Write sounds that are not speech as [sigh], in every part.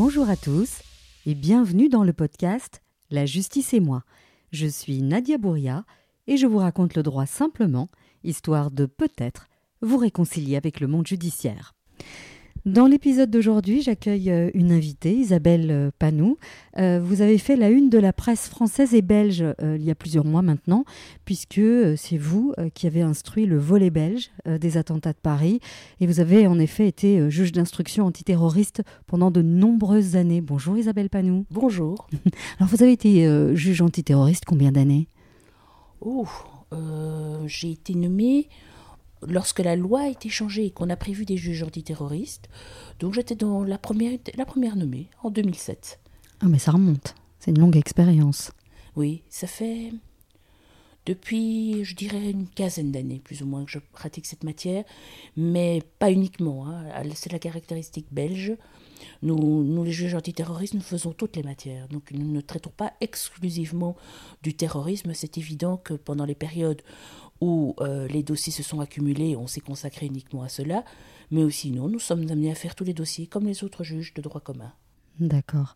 Bonjour à tous et bienvenue dans le podcast La justice et moi. Je suis Nadia Bouria et je vous raconte le droit simplement, histoire de peut-être vous réconcilier avec le monde judiciaire. Dans l'épisode d'aujourd'hui, j'accueille euh, une invitée, Isabelle euh, Panou. Euh, vous avez fait la une de la presse française et belge il y a plusieurs mois maintenant, puisque c'est vous qui avez instruit le volet belge des attentats de Paris. Et vous avez en effet été juge d'instruction antiterroriste pendant de nombreuses années. Bonjour Isabelle Panou. Bonjour. [laughs] Alors vous avez été juge antiterroriste combien d'années? Oh, j'ai été nommée lorsque la loi a été changée et qu'on a prévu des juges antiterroristes. Donc j'étais dans la première, la première nommée, en 2007. Ah mais ça remonte, c'est une longue expérience. Oui, ça fait depuis, je dirais, une quinzaine d'années, plus ou moins, que je pratique cette matière, mais pas uniquement. Hein. C'est la caractéristique belge. Nous, nous, les juges antiterroristes, nous faisons toutes les matières. Donc, nous ne traitons pas exclusivement du terrorisme. C'est évident que pendant les périodes où euh, les dossiers se sont accumulés, on s'est consacré uniquement à cela, mais aussi non, nous sommes amenés à faire tous les dossiers comme les autres juges de droit commun. D'accord.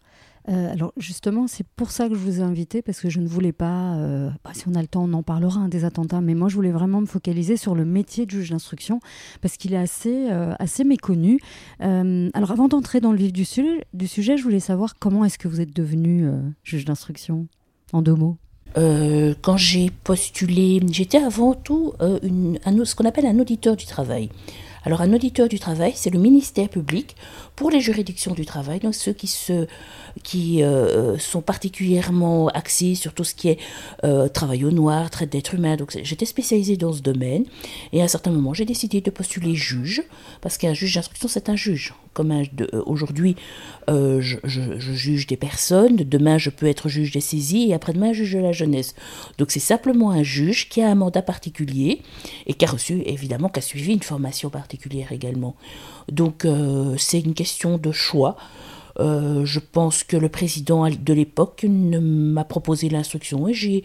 Euh, alors justement, c'est pour ça que je vous ai invité, parce que je ne voulais pas, euh, bah, si on a le temps, on en parlera hein, des attentats, mais moi je voulais vraiment me focaliser sur le métier de juge d'instruction, parce qu'il est assez, assez méconnu. alors avant d'entrer dans le vif du du sujet, je voulais savoir comment est-ce que vous êtes devenu juge d'instruction, en deux mots. Euh, quand j'ai postulé, j'étais avant tout euh, ce qu'on appelle un auditeur du travail. Alors un auditeur du travail, c'est le ministère public pour les juridictions du travail, donc ceux qui, se, qui euh, sont particulièrement axés sur tout ce qui est euh, travail au noir, traite d'êtres humains. Donc j'étais spécialisée dans ce domaine et à un certain moment j'ai décidé de postuler juge parce qu'un juge d'instruction c'est un juge. Comme euh, aujourd'hui je, je, juge des personnes, demain je peux être juge des saisies et après-demain juge de la jeunesse. Donc c'est simplement un juge qui a un mandat particulier et qui a reçu évidemment qui a suivi une formation particulière également. Donc euh, c'est une question de choix. Euh, je pense que le président de l'époque m'a proposé l'instruction et j'ai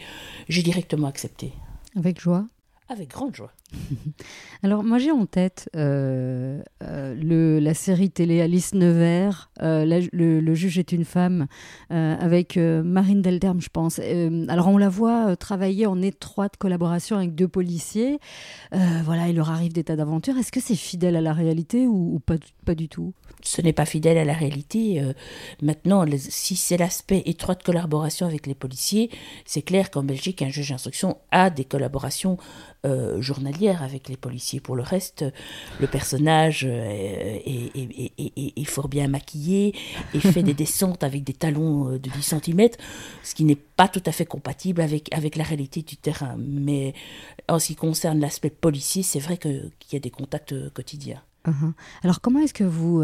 directement accepté. Avec joie? Avec grande joie. [laughs] Alors moi j'ai en tête euh, euh, la série télé Alice Nevers, euh, le, juge est une femme, avec Marine Delderme je pense. alors on la voit travailler en étroite collaboration avec deux policiers. voilà, il leur arrive des tas d'aventures. Est-ce que c'est fidèle à la réalité ou, pas, pas du tout? Ce n'est pas fidèle à la réalité. maintenant, si c'est l'aspect étroite collaboration avec les policiers, c'est clair qu'en Belgique, un juge d'instruction a des collaborations euh, avec les policiers. Pour le reste, le personnage euh, est, fort bien maquillé et fait des [laughs] descentes avec des talons euh, de 10 cm, ce qui n'est pas tout à fait compatible avec, avec la réalité du terrain. Mais en ce qui concerne l'aspect policier, c'est vrai qu'il y a des contacts quotidiens. Uh-huh. Alors comment est-ce que vous,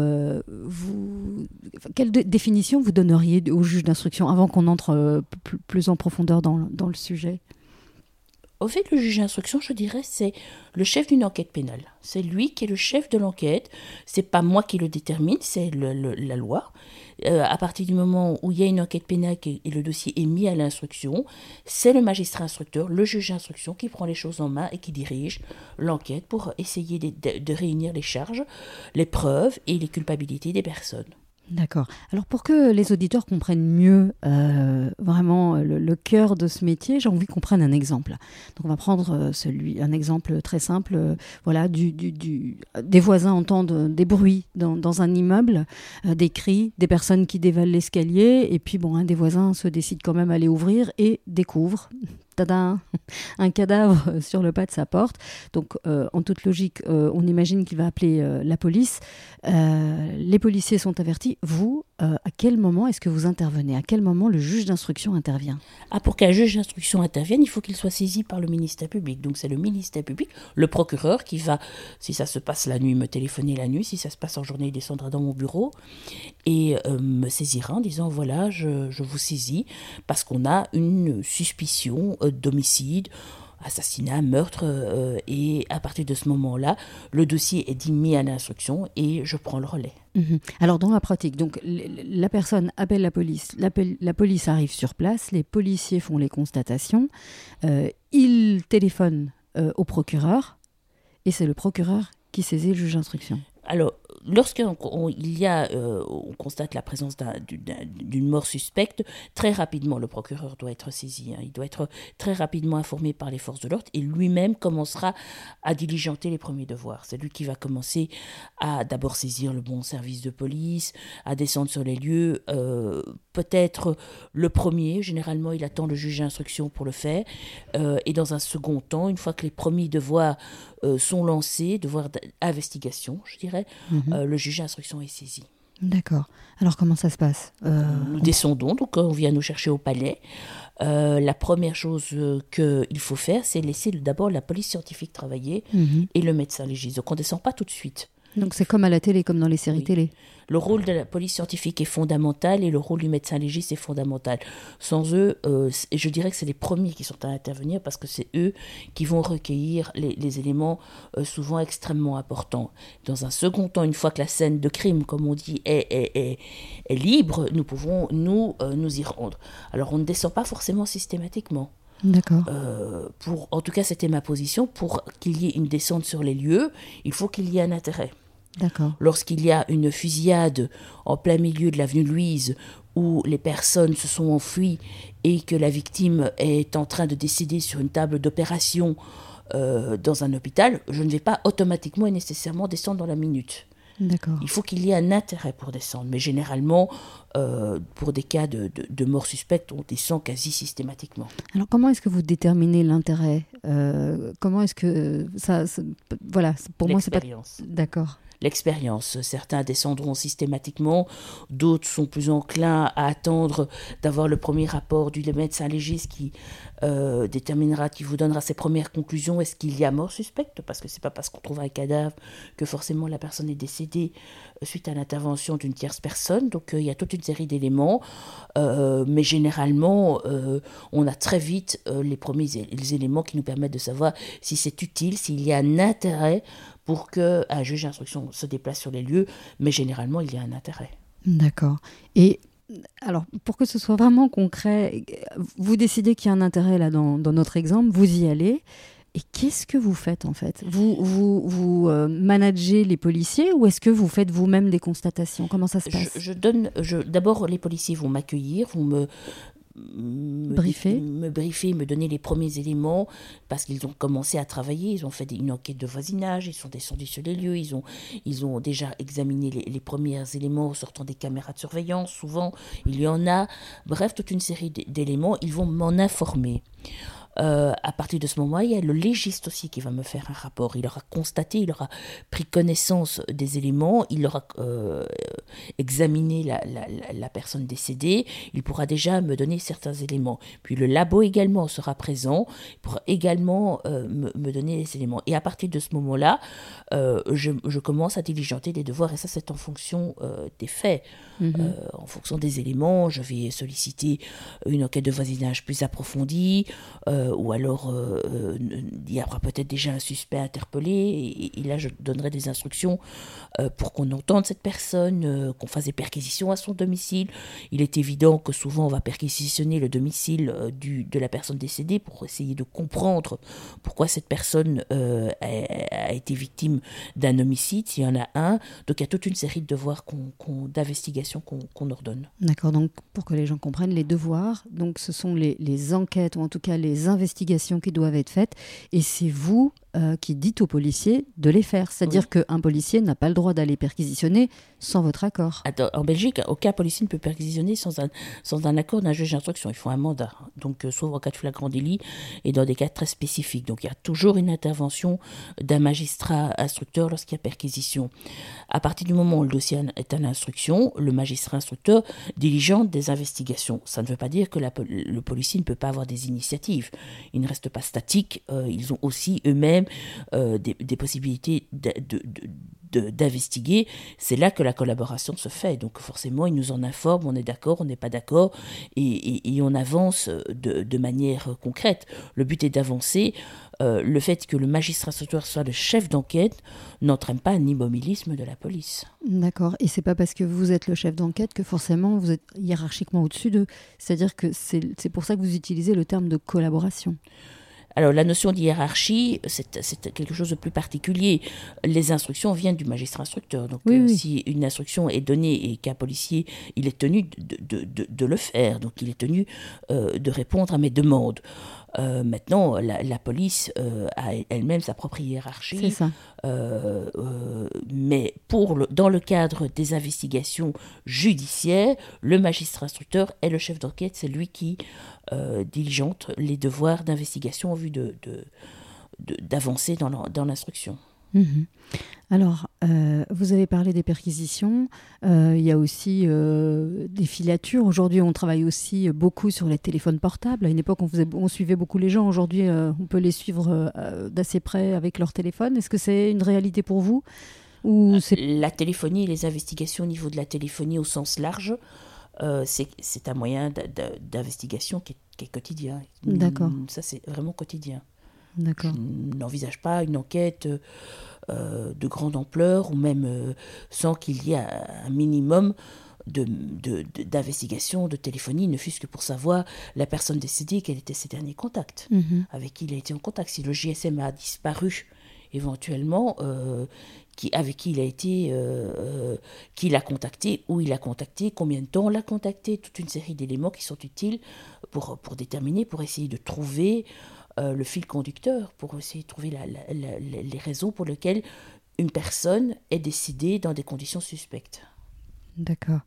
vous quelle définition vous donneriez au juge d'instruction avant qu'on entre plus en profondeur dans, dans le sujet? Au fait, le juge d'instruction, je dirais, c'est le chef d'une enquête pénale. C'est lui qui est le chef de l'enquête. C'est pas moi qui le détermine, c'est la loi. Euh, à partir du moment où il y a une enquête pénale et le dossier est mis à l'instruction, c'est le magistrat instructeur, le juge d'instruction, qui prend les choses en main et qui dirige l'enquête pour essayer de réunir les charges, les preuves et les culpabilités des personnes. D'accord. Alors pour que les auditeurs comprennent mieux euh, vraiment le, cœur de ce métier, j'ai envie qu'on prenne un exemple. Donc on va prendre euh, un exemple très simple. Euh, voilà, du, des voisins entendent des bruits dans, dans un immeuble, des cris, des personnes qui dévalent l'escalier, et puis bon, un des voisins se décide quand même à aller ouvrir et découvre un cadavre [laughs] sur le pas de sa porte. Donc, euh, en toute logique, euh, on imagine qu'il va appeler euh, la police. les policiers sont avertis. Vous, à quel moment est-ce que vous intervenez? À quel moment le juge d'instruction intervient? Ah, pour qu'un juge d'instruction intervienne, il faut qu'il soit saisi par le ministère public. Donc, c'est le ministère public, le procureur, qui va, si ça se passe la nuit, me téléphoner la nuit. Si ça se passe en journée, il descendra dans mon bureau et me saisira en disant voilà, je, je vous saisis parce qu'on a une suspicion euh, d'homicide, assassinat, meurtre, euh, et à partir de ce moment-là, le dossier est mis à l'instruction et je prends le relais. Mhm. Alors dans la pratique, donc la personne appelle la police, la police arrive sur place, les policiers font les constatations, euh, ils téléphonent au procureur et c'est le procureur qui saisit le juge d'instruction. Alors, lorsqu'il y a, euh, on constate la présence d'une mort suspecte, très rapidement, le procureur doit être saisi. Hein. Il doit être très rapidement informé par les forces de l'ordre et lui-même commencera à diligenter les premiers devoirs. C'est lui qui va commencer à d'abord saisir le bon service de police, à descendre sur les lieux. Euh, peut-être le premier, généralement, il attend le juge d'instruction pour le faire. Euh, et dans un second temps, une fois que les premiers devoirs sont lancés, devoirs d'investigation, je dirais, mhm. Euh, le juge d'instruction est saisi. D'accord. Alors comment ça se passe euh, Nous descendons, donc on vient nous chercher au palais. Euh, la première chose qu'il faut faire, c'est laisser d'abord la police scientifique travailler mhm. et le médecin légiste. Donc on ne descend pas tout de suite. Donc c'est comme à la télé, comme dans les séries télé. Le rôle de la police scientifique est fondamental et le rôle du médecin légiste est fondamental. Sans eux, euh, je dirais que c'est les premiers qui sont à intervenir parce que c'est eux qui vont recueillir les, éléments euh, souvent extrêmement importants. Dans un second temps, une fois que la scène de crime, comme on dit, est, est, est, libre, nous pouvons nous, euh, nous y rendre. Alors on ne descend pas forcément systématiquement. D'accord. pour, en tout cas, c'était ma position. Pour qu'il y ait une descente sur les lieux, il faut qu'il y ait un intérêt. Lorsqu'il y a une fusillade en plein milieu de l'avenue Louise où les personnes se sont enfuies et que la victime est en train de décéder sur une table d'opération euh, dans un hôpital, je ne vais pas automatiquement et nécessairement descendre dans la minute. Il faut qu'il y ait un intérêt pour descendre. Mais généralement, euh, pour des cas de, mort suspecte, on descend quasi systématiquement. Alors comment est-ce que vous déterminez l'intérêt? Euh, Comment est-ce que ça, ça, Voilà, pour moi c'est pas... D'accord l'expérience. Certains descendront systématiquement, d'autres sont plus enclins à attendre d'avoir le premier rapport du médecin légiste qui euh, déterminera, qui vous donnera ses premières conclusions. Est-ce qu'il y a mort suspecte? Parce que c'est pas parce qu'on trouve un cadavre que forcément la personne est décédée euh, suite à l'intervention d'une tierce personne. Donc euh, il y a toute une série d'éléments, mais généralement on a très vite les premiers les éléments qui nous permettent de savoir si c'est utile, s'il y a un intérêt pour qu'un juge d'instruction se déplace sur les lieux, mais généralement, il y a un intérêt. D'accord. Et alors, pour que ce soit vraiment concret, vous décidez qu'il y a un intérêt là dans, notre exemple, vous y allez. Et qu'est-ce que vous faites en fait? Vous, vous, vous euh, managez les policiers ou est-ce que vous faites vous-même des constatations? Comment ça se passe? je, donne, je, D'abord, les policiers vont m'accueillir, vont me, me briefer. me briefer, me donner les premiers éléments, parce qu'ils ont commencé à travailler, ils ont fait une enquête de voisinage, ils sont descendus sur les lieux, ils ont, ils ont déjà examiné les, les premiers éléments sortant des caméras de surveillance, souvent il y en a, bref, toute une série d'éléments, ils vont m'en informer. Euh, à partir de ce moment, il y a le légiste aussi qui va me faire un rapport. Il aura constaté, il aura pris connaissance des éléments, il aura euh, examiné la, la, personne décédée, il pourra déjà me donner certains éléments. Puis le labo également sera présent, il pourra également euh, me, me, donner les éléments. Et à partir de ce moment-là, je, je, commence à diligenter des devoirs, et ça c'est en fonction des faits. Mhm. en fonction des éléments, je vais solliciter une enquête de voisinage plus approfondie. Euh, ou alors euh, euh, il y aura peut-être déjà un suspect interpellé, et, là je donnerai des instructions pour qu'on entende cette personne, qu'on fasse des perquisitions à son domicile. Il est évident que souvent on va perquisitionner le domicile de la personne décédée pour essayer de comprendre pourquoi cette personne a, été victime d'un homicide, s'il y en a un. Donc il y a toute une série de devoirs d'investigation qu'on ordonne. D'accord, donc pour que les gens comprennent, les devoirs, donc ce sont les, les enquêtes, ou en tout cas les investigations qui doivent être faites. Et c'est vous euh, qui dites aux policiers de les faire. C'est-à-dire qu'un policier n'a pas le droit d'aller perquisitionner sans votre accord. en Belgique, aucun policier ne peut perquisitionner sans un, sans un accord d'un juge d'instruction. Il faut un mandat. Donc, euh, sauf en cas de flagrant délit et dans des cas très spécifiques. Donc, il y a toujours une intervention d'un magistrat instructeur lorsqu'il y a perquisition. À partir du moment où le dossier est à l'instruction, le magistrat instructeur diligente des investigations. Ça ne veut pas dire que le policier ne peut pas avoir des initiatives. Ils ne restent pas statiques. Euh, ils ont aussi eux-mêmes euh, des, possibilités d'investiguer, c'est là que la collaboration se fait. Donc forcément, ils nous en informent, on est d'accord, on n'est pas d'accord, et, on avance de, manière concrète. Le but est d'avancer. Euh, le fait que le magistrat soit le chef d'enquête n'entraîne pas un immobilisme de la police. D'accord. Et c'est pas parce que vous êtes le chef d'enquête que forcément vous êtes hiérarchiquement au-dessus d'eux. C'est-à-dire que c'est pour ça que vous utilisez le terme de collaboration. Alors la notion d'hiérarchie, c'est quelque chose de plus particulier. Les instructions viennent du magistrat instructeur. Donc euh, si une instruction est donnée et qu'un policier, il est tenu de, de, de, le faire, donc il est tenu euh, de répondre à mes demandes. Euh, maintenant, la, police a elle-même sa propre hiérarchie. C'est ça. mais pour le, dans le cadre des investigations judiciaires, le magistrat instructeur est le chef d'enquête, c'est lui qui diligente les devoirs d'investigation en vue de, d'avancer dans l'instruction. Mhm. Alors, euh, vous avez parlé des perquisitions. Euh, il y a aussi euh, des filatures. Aujourd'hui, on travaille aussi beaucoup sur les téléphones portables. À une époque, on, faisait, on suivait beaucoup les gens. Aujourd'hui, on peut les suivre d'assez près avec leur téléphone. Est-ce que c'est une réalité pour vous ou La téléphonie, les investigations au niveau de la téléphonie au sens large, c'est un moyen d'investigation qui, qui, est quotidien. D'accord. Ça, c'est vraiment quotidien. Je n'envisage pas une enquête euh, de grande ampleur ou même euh, sans qu'il y ait un minimum d'investigation, de, de, téléphonie, ne fût-ce que pour savoir la personne décédée, quels étaient ses derniers contacts, mhm. avec qui il a été en contact. Si le GSM a disparu, éventuellement, euh, qui, avec qui il a été, euh, qui l'a contacté, où il a contacté, combien de temps l'a contacté, toute une série d'éléments qui sont utiles pour, pour déterminer, pour essayer de trouver euh, le fil conducteur pour essayer de trouver les raisons pour lesquelles une personne est décidée dans des conditions suspectes. D'accord.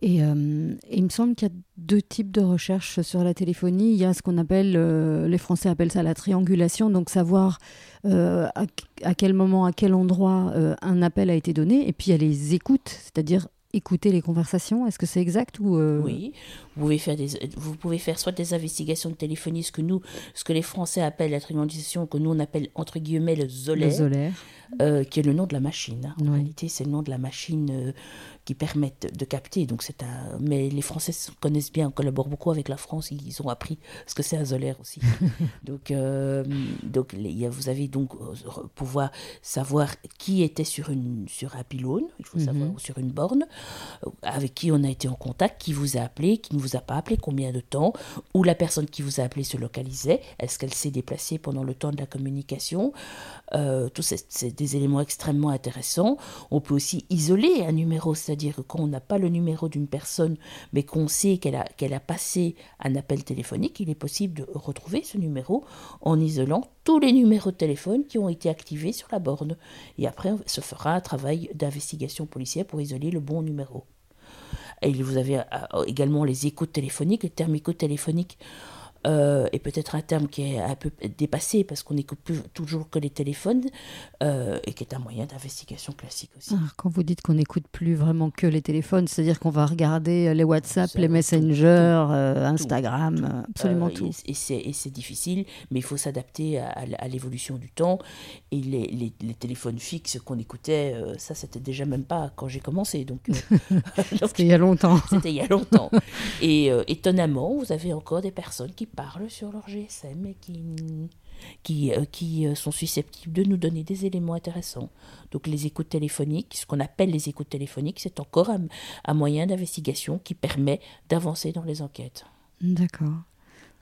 Et, euh, il me semble qu'il y a deux types de recherches sur la téléphonie. Il y a ce qu'on appelle, euh, les Français appellent ça la triangulation, donc savoir à, à, quel moment, à quel endroit un appel a été donné. Et puis il y a les écoutes, c'est-à-dire écouter les conversations? Est-ce que c'est exact ou euh, Oui, vous pouvez, faire des, vous pouvez faire soit des investigations de téléphonie, ce que nous, ce que les Français appellent la triangulation, que nous on appelle entre guillemets le zolaire, euh, qui est le nom de la machine. En réalité, c'est le nom de la machine euh, qui permettent de capter. Donc c'est un... Mais les Français connaissent bien, collaborent beaucoup avec la France, ils ont appris ce que c'est un solaire aussi. [laughs] donc euh, donc vous avez donc pouvoir savoir qui était sur, une, sur un pylône, il faut savoir, mhm. sur une borne, avec qui on a été en contact, qui vous a appelé, qui ne vous a pas appelé, combien de temps, où la personne qui vous a appelé se localisait, est-ce qu'elle s'est déplacée pendant le temps de la communication? Tout c'est des éléments extrêmement intéressants. On peut aussi isoler un numéro, c'est-à-dire que quand on n'a pas le numéro d'une personne, mais qu'on sait qu'elle a, passé un appel téléphonique, il est possible de retrouver ce numéro en isolant tous les numéros de téléphone qui ont été activés sur la borne. Et après, on se fera un travail d'investigation policière pour isoler le bon numéro. Et vous avez euh, également les écoutes téléphoniques, les écoutes téléphoniques euh, et peut-être un terme qui est un peu dépassé parce qu'on n'écoute plus toujours que les téléphones euh, et qui est un moyen d'investigation classique aussi. Ah, quand vous dites qu'on n'écoute plus vraiment que les téléphones, c'est-à-dire qu'on va regarder les WhatsApp, les Messenger, euh, Instagram, absolument tout. Et, c'est difficile, mais il faut s'adapter à, l'évolution du temps. Et les, les, les téléphones fixes qu'on écoutait, ça c'était déjà même pas quand j'ai commencé. [laughs] [laughs] Donc, c'était il y a longtemps. C'était il y a longtemps. Et étonnamment, vous avez encore des personnes qui parlent sur leur GSM et qui, qui, euh, qui euh, sont susceptibles de nous donner des éléments intéressants. Donc les écoutes téléphoniques, ce qu'on appelle les écoutes téléphoniques, c'est encore un, moyen d'investigation qui permet d'avancer dans les enquêtes. D'accord.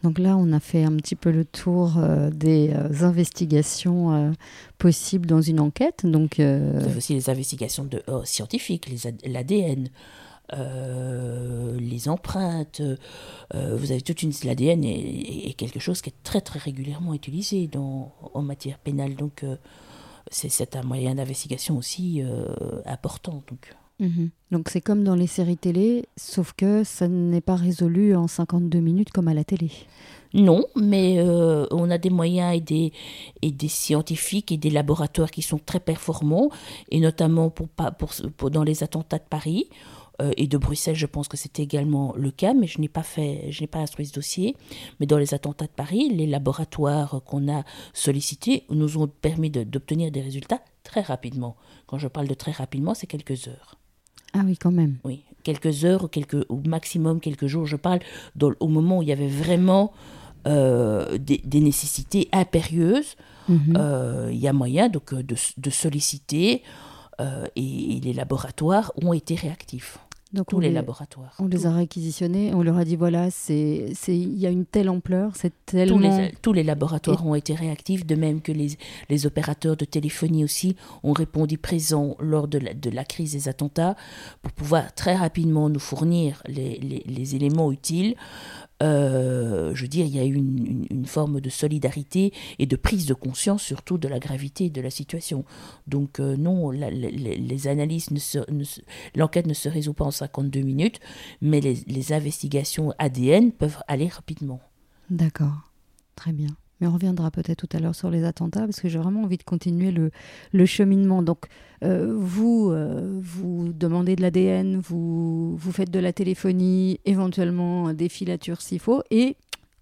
Donc là, on a fait un petit peu le tour euh, des investigations possibles dans une enquête. Donc, Vous avez aussi les investigations de, scientifiques, l'ADN, euh, les empreintes, euh, vous avez toute une l'ADN est, quelque chose qui est très très régulièrement utilisé dans, en matière pénale, donc euh, c'est un moyen d'investigation aussi important. Donc. Mhm. Donc c'est comme dans les séries télé, sauf que ça n'est pas résolu en 52 minutes comme à la télé. Non, mais on a des moyens et des, et des scientifiques et des laboratoires qui sont très performants, et notamment pour, pour, pour dans les attentats de Paris. Euh, et de Bruxelles, je pense que c'était également le cas, mais je n'ai pas fait, je n'ai pas instruit ce dossier. Mais dans les attentats de Paris, les laboratoires qu'on a sollicités nous ont permis d'obtenir des résultats très rapidement. Quand je parle de très rapidement, c'est quelques heures. Ah oui, quand même. Oui, quelques heures ou quelques, au maximum quelques jours. Je parle au moment où il y avait vraiment euh, des, nécessités impérieuses. Mhm. Euh, il y a moyen donc de, solliciter et les laboratoires ont été réactifs. Donc tous les, laboratoires. On les Tous- a réquisitionnés, on leur a dit voilà, c'est, il y a une telle ampleur, c'est tous tellement. les, tous les laboratoires ont été réactifs, de même que les, les opérateurs de téléphonie aussi ont répondu présents lors de la, de la crise des attentats pour pouvoir très rapidement nous fournir les éléments utiles. Euh, je veux dire, il y a eu une, forme de solidarité et de prise de conscience surtout de la gravité de la situation. Donc euh, non, les, analyses, ne l'enquête ne se résout pas en 52 minutes, mais les investigations ADN peuvent aller rapidement. D'accord, très bien. Mais on reviendra peut-être tout à l'heure sur les attentats parce que j'ai vraiment envie de continuer le, cheminement. Donc, euh, vous, euh, vous demandez de l'ADN, vous, vous faites de la téléphonie, éventuellement des filatures s'il faut, et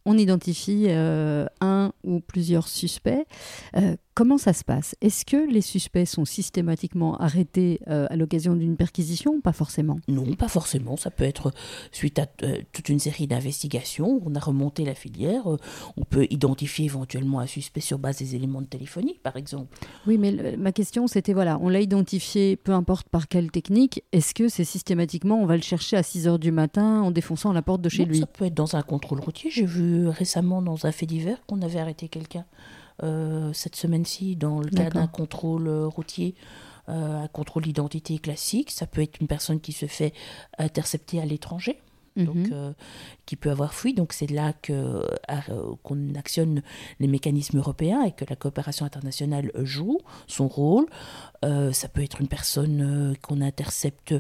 on identifie euh, un ou plusieurs suspects. Euh, comment ça se passe? Est-ce que les suspects sont systématiquement arrêtés euh, à l'occasion d'une perquisition ou Pas forcément? Non, pas forcément. Ça peut être suite à euh, toute une série d'investigations. On a remonté la filière. euh, on peut identifier éventuellement un suspect sur base des éléments de téléphonie, par exemple. Oui, mais le- ma question, c'était voilà, on l'a identifié, peu importe par quelle technique, est-ce que c'est systématiquement, on va le chercher à 6 h du matin en défonçant la porte de chez Non, lui? Ça peut être dans un contrôle routier. J'ai vu récemment dans un fait divers qu'on avait arrêté quelqu'un euh, cette semaine-ci dans le cadre d'un contrôle euh, routier. euh, un contrôle d'identité classique, ça peut être une personne qui se fait intercepter à l'étranger, donc Mhm. euh, qui peut avoir fui. Donc c'est là que euh, qu'on actionne les mécanismes européens et que la coopération internationale joue son rôle. Euh, ça peut être une personne euh, qu'on intercepte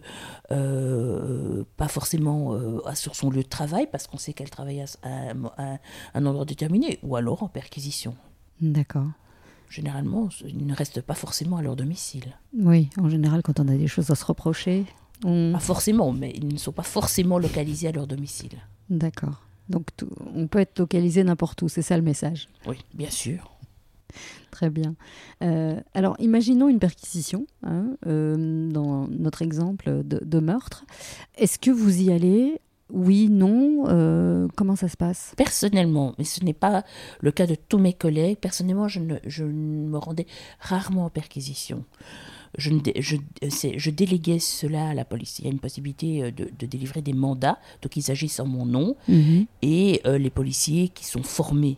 euh, pas forcément euh, sur son lieu de travail parce qu'on sait qu'elle travaille à, à- à un endroit déterminé ou alors en perquisition. D'accord. Généralement, ils ne restent pas forcément à leur domicile. Oui, en général, quand on a des choses à se reprocher, on... Pas forcément, mais ils ne sont pas forcément localisés à leur domicile. D'accord. Donc, on peut être localisé n'importe où, c'est ça le message? Oui, bien sûr. Très bien. Euh, alors, imaginons une perquisition, hein, euh, dans notre exemple de, de meurtre. Est-ce que vous y allez Oui, non Euh, Comment ça se passe? Personnellement, mais ce n'est pas le cas de tous mes collègues, personnellement, je, ne, je me rendais rarement en perquisition. Je, ne dé- je, c'est- je déléguais cela à la police. Il y a une possibilité euh, de, de délivrer des mandats, donc ils agissent en mon nom, et euh, les policiers qui sont formés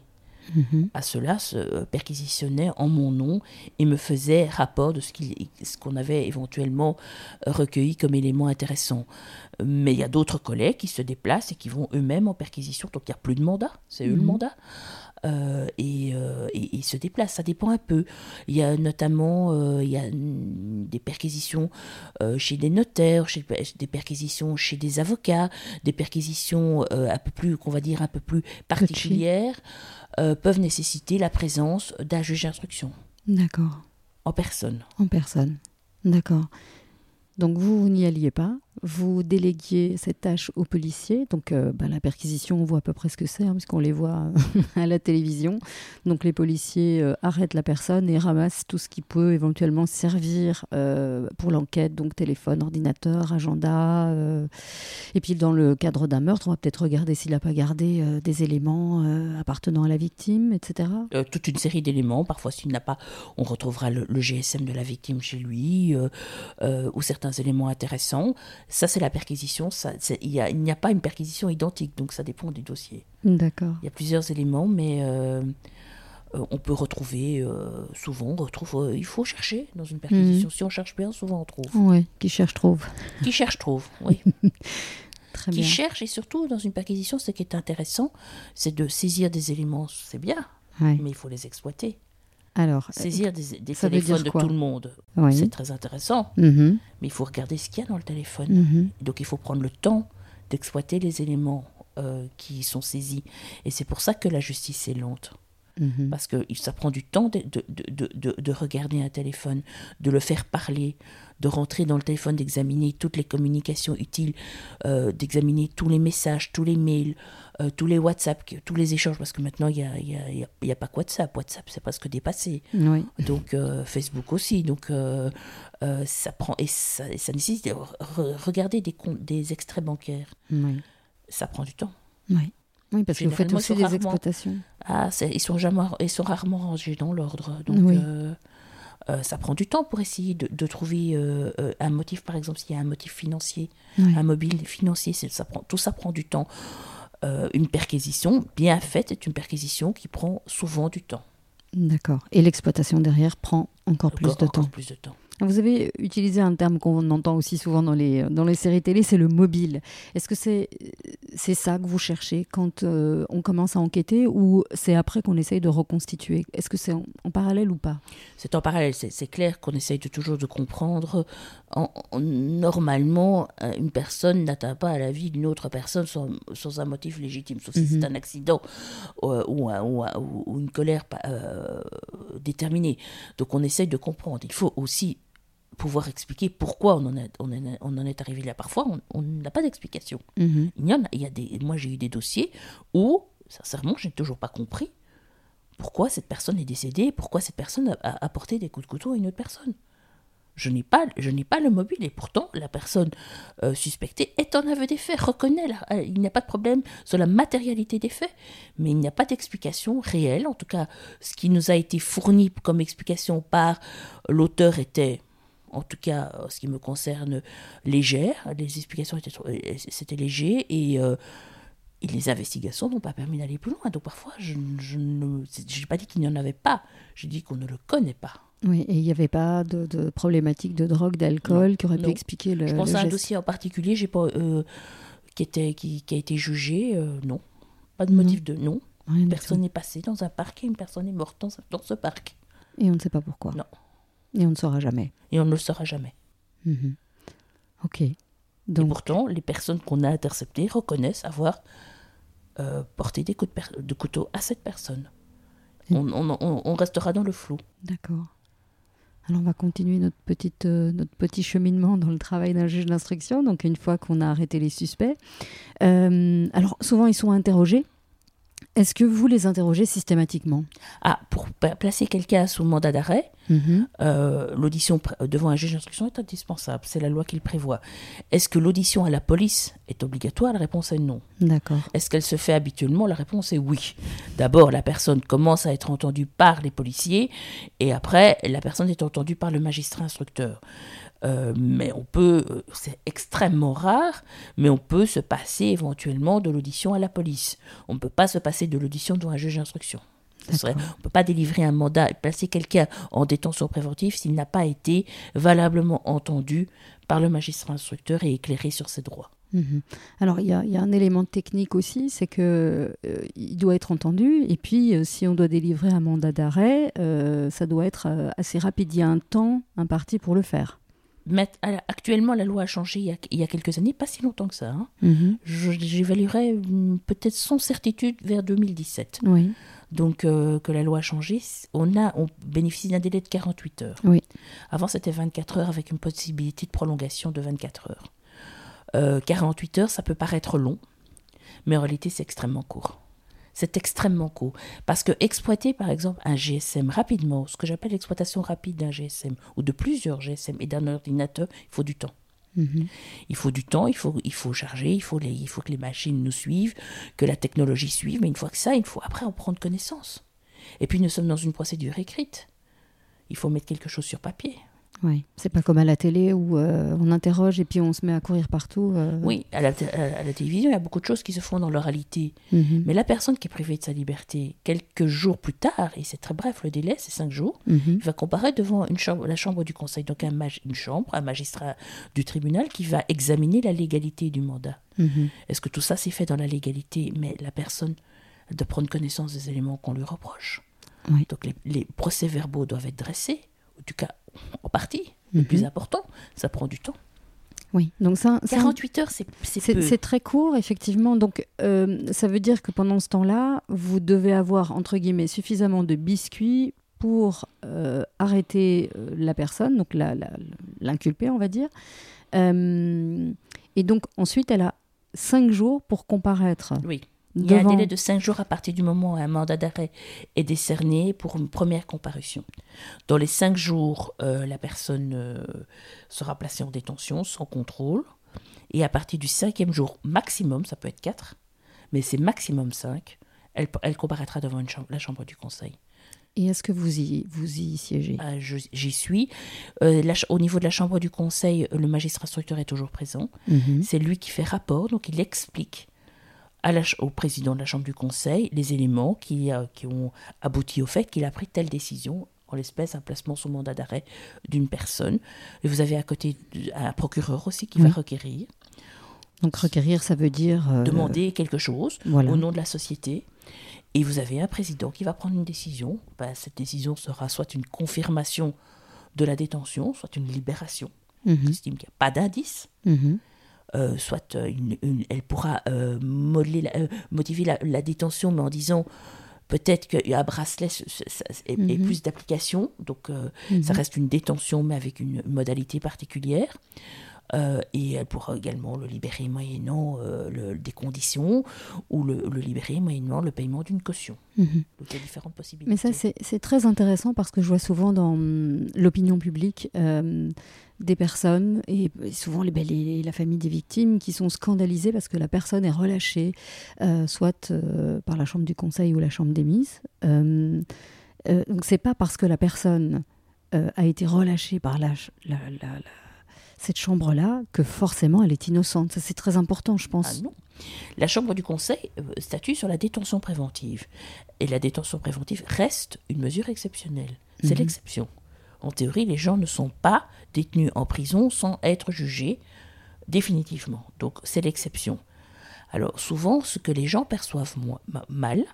Mhm. à cela se perquisitionnaient en mon nom et me faisaient rapport de ce qu'on avait éventuellement recueilli comme élément intéressant. Mais il y a d'autres collègues qui se déplacent et qui vont eux-mêmes en perquisition, donc il n'y a plus de mandat, c'est eux le Mhm. mandat. Euh, et, euh, et- et ils se déplacent, ça dépend un peu. Il y a notamment euh, il y a des perquisitions euh, chez des notaires, chez, des perquisitions chez des avocats, des perquisitions un peu plus, qu'on va dire, un peu plus particulières, peuvent nécessiter la présence d'un juge d'instruction D'accord. en personne. En personne. D'accord. Donc vous, vous n'y alliez pas. Vous déléguiez cette tâche aux policiers. Donc euh, bah, la perquisition, on voit à peu près ce que c'est, hein, puisqu'on les voit [laughs] à la télévision. Donc les policiers euh, arrêtent la personne et ramassent tout ce qui peut éventuellement servir euh, pour l'enquête. Donc téléphone, ordinateur, agenda. Et puis dans le cadre d'un meurtre, on va peut-être regarder s'il n'a pas gardé des éléments appartenant à la victime, etc. Toute une série d'éléments. Parfois, s'il n'a pas, on retrouvera le, GSM de la victime chez lui ou certains éléments intéressants. Ça, c'est la perquisition. Ça, il a- n'y a, pas une perquisition identique, donc ça dépend du dossier. D'accord. Il y a plusieurs éléments, mais euh, euh, on peut retrouver euh, souvent. On retrouve. il faut chercher dans une perquisition. Si on cherche bien, souvent on trouve. Oui, qui cherche trouve. Qui cherche trouve. [laughs] Oui. Très qui bien. cherche et surtout dans une perquisition, ce qui est intéressant, c'est de saisir des éléments. C'est bien, Ouais. mais il faut les exploiter. Alors, euh, Saisir des, téléphones de tout le monde, oui. c'est très intéressant, Mhm, mais il faut regarder ce qu'il y a dans le téléphone. mhm. Donc il faut prendre le temps d'exploiter les éléments euh, qui sont saisis. Et c'est pour ça que la justice est lente. Mhm. Parce que ça prend du temps de, de, de, de, de regarder un téléphone, de le faire parler, de rentrer dans le téléphone, d'examiner toutes les communications utiles, euh, d'examiner tous les messages, tous les mails, euh, tous les WhatsApp, tous les échanges. Parce que maintenant, il n'y a, y a, y a- y a pas que WhatsApp. WhatsApp, c'est presque dépassé. Oui. Donc euh, Facebook aussi. Donc ça prend et ça, et ça nécessite de re- regarder des, comptes, des extraits bancaires. Oui. Ça prend du temps. Oui. Oui, parce que vous faites aussi des exploitations. Ah, ils sont jamais, ils sont rarement rangés dans l'ordre. Donc, Oui. euh, Euh, ça prend du temps pour essayer de, trouver euh, un motif, par exemple, s'il y a un motif financier, un mobile financier, ça prend, tout ça prend du temps. une perquisition bien faite est une perquisition qui prend souvent du temps. D'accord. Et l'exploitation derrière prend encore, plus, de encore plus de temps. Vous avez utilisé un terme qu'on entend aussi souvent dans les, dans les séries télé, c'est le mobile. Est-ce que c'est c'est ça que vous cherchez quand euh, on commence à enquêter ou c'est après qu'on essaye de reconstituer? Est-ce que c'est en, parallèle ou pas? C'est en parallèle, c'est clair qu'on essaye de, toujours de comprendre. En, normalement, euh, une personne n'atteint pas à la vie d'une autre personne sans, sans, un motif légitime, sauf si c'est mhm. un accident euh, ou, ou, une colère déterminée. Donc on essaye de comprendre. Il faut aussi pouvoir expliquer pourquoi on en, est, on, on en est arrivé là. Parfois, on n'a pas d'explication. Mhm. Il y en a, il y a des, moi, j'ai eu des dossiers où, sincèrement, je n'ai toujours pas compris pourquoi cette personne est décédée, pourquoi cette personne a, apporté des coups de couteau à une autre personne. Je n'ai pas, je n'ai pas le mobile et pourtant la personne euh, suspectée est en aveu des faits, reconnaît, euh, il n'y a pas de problème sur la matérialité des faits, mais il n'y a pas d'explication réelle. En tout cas, ce qui nous a été fourni comme explication par l'auteur était en tout cas, en ce qui me concerne, légère. Les explications étaient euh, c'était léger euh, et, les investigations n'ont pas permis d'aller plus loin. Donc parfois, je, je n'ai pas dit qu'il n'y en avait pas, j'ai dit qu'on ne le connaît pas. Oui, et il n'y avait pas de, problématique de drogue, d'alcool qui aurait pu expliquer le. Je pense à un dossier en particulier j'ai pas, euh, qui, était, qui, a été jugé, non. Pas de motif de non. Une personne est passée dans un parc et une personne est morte dans, dans ce parc. Et on ne sait pas pourquoi. Non. Et on ne saura jamais. Et on ne le saura jamais. Mhm. Ok. Donc... Et pourtant, les personnes qu'on a interceptées reconnaissent avoir euh, porté des coups de, couteau à cette personne. On, restera dans le flou. D'accord. Alors on va continuer notre, petite, euh, notre petit cheminement dans le travail d'un juge d'instruction. Donc une fois qu'on a arrêté les suspects, euh, alors souvent ils sont interrogés est-ce que vous les interrogez systématiquement? Ah, pour placer quelqu'un sous mandat d'arrêt, mhm. euh, l'audition devant un juge d'instruction est indispensable. C'est la loi qui le prévoit. Est-ce que l'audition à la police est obligatoire? La réponse est non. D'accord. Est-ce qu'elle se fait habituellement? La réponse est oui. D'abord, la personne commence à être entendue par les policiers et après, la personne est entendue par le magistrat instructeur. Euh, mais on peut, euh, c'est extrêmement rare, mais on peut se passer éventuellement de l'audition à la police. On ne peut pas se passer de l'audition devant un juge d'instruction. on ne peut pas délivrer un mandat et placer quelqu'un en détention préventive s'il n'a pas été valablement entendu par le magistrat instructeur et éclairé sur ses droits. Mhm. Alors il y, a un élément technique aussi, c'est que euh, il doit être entendu et puis si on doit délivrer un mandat d'arrêt, ça doit être assez rapide. Il y a un temps imparti pour le faire actuellement, la loi a changé il y a, quelques années, pas si longtemps que ça. Hein. Mhm. J'évaluerais peut-être sans certitude vers 2017. Oui. Donc, euh, que la loi a changé, on, a, on bénéficie d'un délai de 48 heures. Oui. Avant, c'était 24 heures avec une possibilité de prolongation de 24 heures. 48 euh, heures, ça peut paraître long, mais en réalité, c'est extrêmement court. C'est extrêmement court. Parce que exploiter, par exemple, un GSM rapidement, ce que j'appelle l'exploitation rapide d'un GSM, ou de plusieurs GSM et d'un ordinateur, il faut du temps. Mhm. Il faut du temps, il faut, il faut charger, il faut, les, il faut que les machines nous suivent, que la technologie suive, mais une fois que ça, il faut après en prendre connaissance. Et puis nous sommes dans une procédure écrite. Il faut mettre quelque chose sur papier. Oui, c'est pas comme à la télé où euh, on interroge et puis on se met à courir partout. Euh. Oui, à la, télévision, il y a beaucoup de choses qui se font dans l'oralité. Mhm. Mais la personne qui est privée de sa liberté, quelques jours plus tard, et c'est très bref le délai, c'est cinq jours, il va comparaître devant une chambre, la chambre du conseil, donc un une chambre, un magistrat du tribunal qui va examiner la légalité du mandat. Mhm. Est-ce que tout ça s'est fait dans la légalité? Mais la personne doit prendre connaissance des éléments qu'on lui reproche. Donc les, les procès-verbaux doivent être dressés, en tout cas en partie, le plus mhm. important, ça prend du temps. Oui, donc ça, 48 heures, c'est c'est très court, effectivement. Donc, euh, ça veut dire que pendant ce temps-là, vous devez avoir, entre guillemets, suffisamment de biscuits pour euh, arrêter euh, la personne, donc l'inculpé, on va dire. et donc, ensuite, elle a cinq jours pour comparaître. Oui. Il y a un délai de cinq jours à partir du moment où un mandat d'arrêt est décerné pour une première comparution. Dans les cinq jours, euh, la personne euh, sera placée en détention sans contrôle. Et à partir du cinquième jour maximum, ça peut être quatre, mais c'est maximum cinq, elle, elle comparaîtra devant une chambre, la chambre du conseil. Et est-ce que vous y, vous y siégez? Ah, J'y suis. Euh, au niveau de la Chambre du Conseil, le magistrat instructeur est toujours présent. Mhm. C'est lui qui fait rapport, donc il explique à la, au président de la Chambre du Conseil les éléments qui, qui ont abouti au fait qu'il a pris telle décision en l'espèce un placement sous mandat d'arrêt d'une personne. Et vous avez à côté un procureur aussi qui va requérir. Donc requérir, ça veut dire... Euh, Demander quelque chose au nom de la société. Et vous avez un président qui va prendre une décision. Ben, cette décision sera soit une confirmation de la détention, soit une libération. Mhm. Il estime qu'il n'y a pas d'indice. Mhm. Euh, soit euh, elle pourra motiver la, détention, mais en disant peut-être qu'un bracelet est, mhm. plus d'application, donc ça reste une détention, mais avec une modalité particulière. Euh, et elle pourra également le libérer moyennant euh, des conditions ou le, libérer moyennant le paiement d'une caution. Mhm. Donc il y a différentes possibilités. Mais ça, c'est très intéressant parce que je vois souvent dans hum, l'opinion publique euh, des personnes, et souvent les, la famille des victimes, qui sont scandalisées parce que la personne est relâchée, soit par la chambre du conseil ou la chambre des mises. donc c'est pas parce que la personne a été relâchée par la, la, la cette chambre-là que forcément elle est innocente. Ça, c'est très important, je pense. Ah non. La Chambre du Conseil euh, statue sur la détention préventive. Et la détention préventive reste une mesure exceptionnelle. C'est mhm. l'exception. En théorie, les gens ne sont pas détenus en prison sans être jugés définitivement. Donc, c'est l'exception. Alors, souvent, ce que les gens perçoivent mal,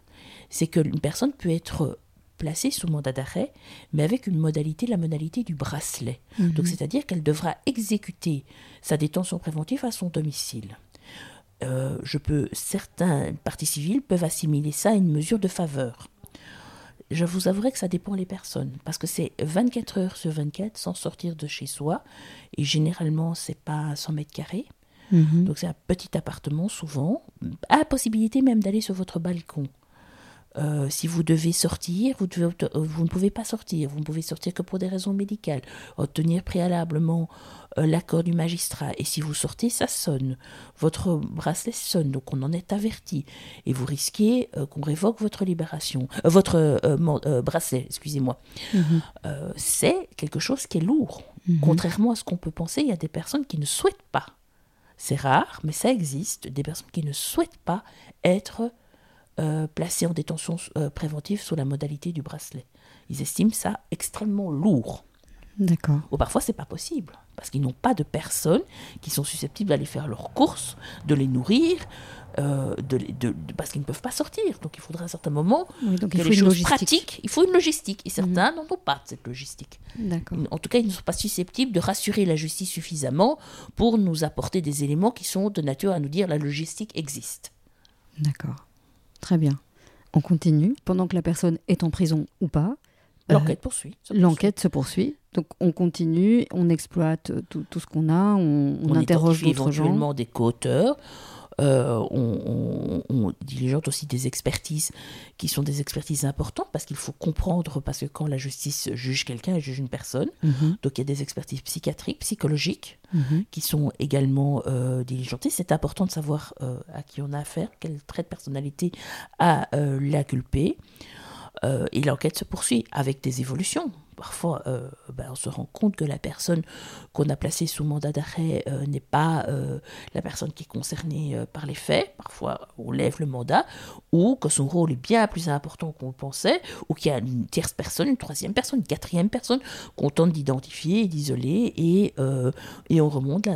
c'est qu'une personne peut être placée sous mandat d'arrêt, mais avec une modalité, la modalité du bracelet. Mhm. Donc, c'est-à-dire qu'elle devra exécuter sa détention préventive à son domicile. Euh, je peux, certains partis civils peuvent assimiler ça à une mesure de faveur. Je vous avouerai que ça dépend des personnes, parce que c'est 24 heures sur 24 sans sortir de chez soi, et généralement c'est pas 100 mètres carrés. Mhm. Donc c'est un petit appartement souvent, à la possibilité même d'aller sur votre balcon. Euh, si vous devez sortir, vous, devez, euh, vous, ne pouvez pas sortir. Vous ne pouvez sortir que pour des raisons médicales. Obtenir préalablement l'accord du magistrat. Et si vous sortez, ça sonne. Votre bracelet sonne, donc on en est averti. Et vous risquez qu'on révoque votre libération, votre bracelet, excusez-moi. Mhm. C'est quelque chose qui est lourd. Mhm. Contrairement à ce qu'on peut penser, il y a des personnes qui ne souhaitent pas. C'est rare, mais ça existe. Des personnes qui ne souhaitent pas être euh, placés en détention euh, préventive sous la modalité du bracelet. Ils estiment ça extrêmement lourd. D'accord. Ou parfois, c'est pas possible, parce qu'ils n'ont pas de personnes qui sont susceptibles d'aller faire leurs courses, de les nourrir, euh, de, parce qu'ils ne peuvent pas sortir. Donc, il faudra à un certain moment donc il faut les choses pratiques. Il faut une logistique. Et certains mhm. n'en ont pas cette logistique. D'accord. En tout cas, ils ne sont pas susceptibles de rassurer la justice suffisamment pour nous apporter des éléments qui sont de nature à nous dire la logistique existe. D'accord. Très bien. On continue. Pendant que la personne est en prison ou pas. Euh, l'enquête poursuit. L'enquête se poursuit. Donc on continue, on exploite tout, ce qu'on a, on, on, interroge d'autres gens. éventuellement des co-auteurs, euh, on, diligente aussi des expertises qui sont des expertises importantes parce qu'il faut comprendre, parce que quand la justice juge quelqu'un, elle juge une personne. Mhm. Donc il y a des expertises psychiatriques, psychologiques mhm. qui sont également euh, diligentées. C'est important de savoir euh, à qui on a affaire, quel trait de personnalité a l'inculpé. et l'enquête se poursuit avec des évolutions parfois euh, ben, on se rend compte que la personne qu'on a placée sous mandat d'arrêt euh, n'est pas euh, la personne qui est concernée par les faits. Parfois on lève le mandat ou que son rôle est bien plus important qu'on le pensait ou qu'il y a une tierce personne, une troisième personne, une quatrième personne qu'on tente d'identifier et d'isoler et, et on remonte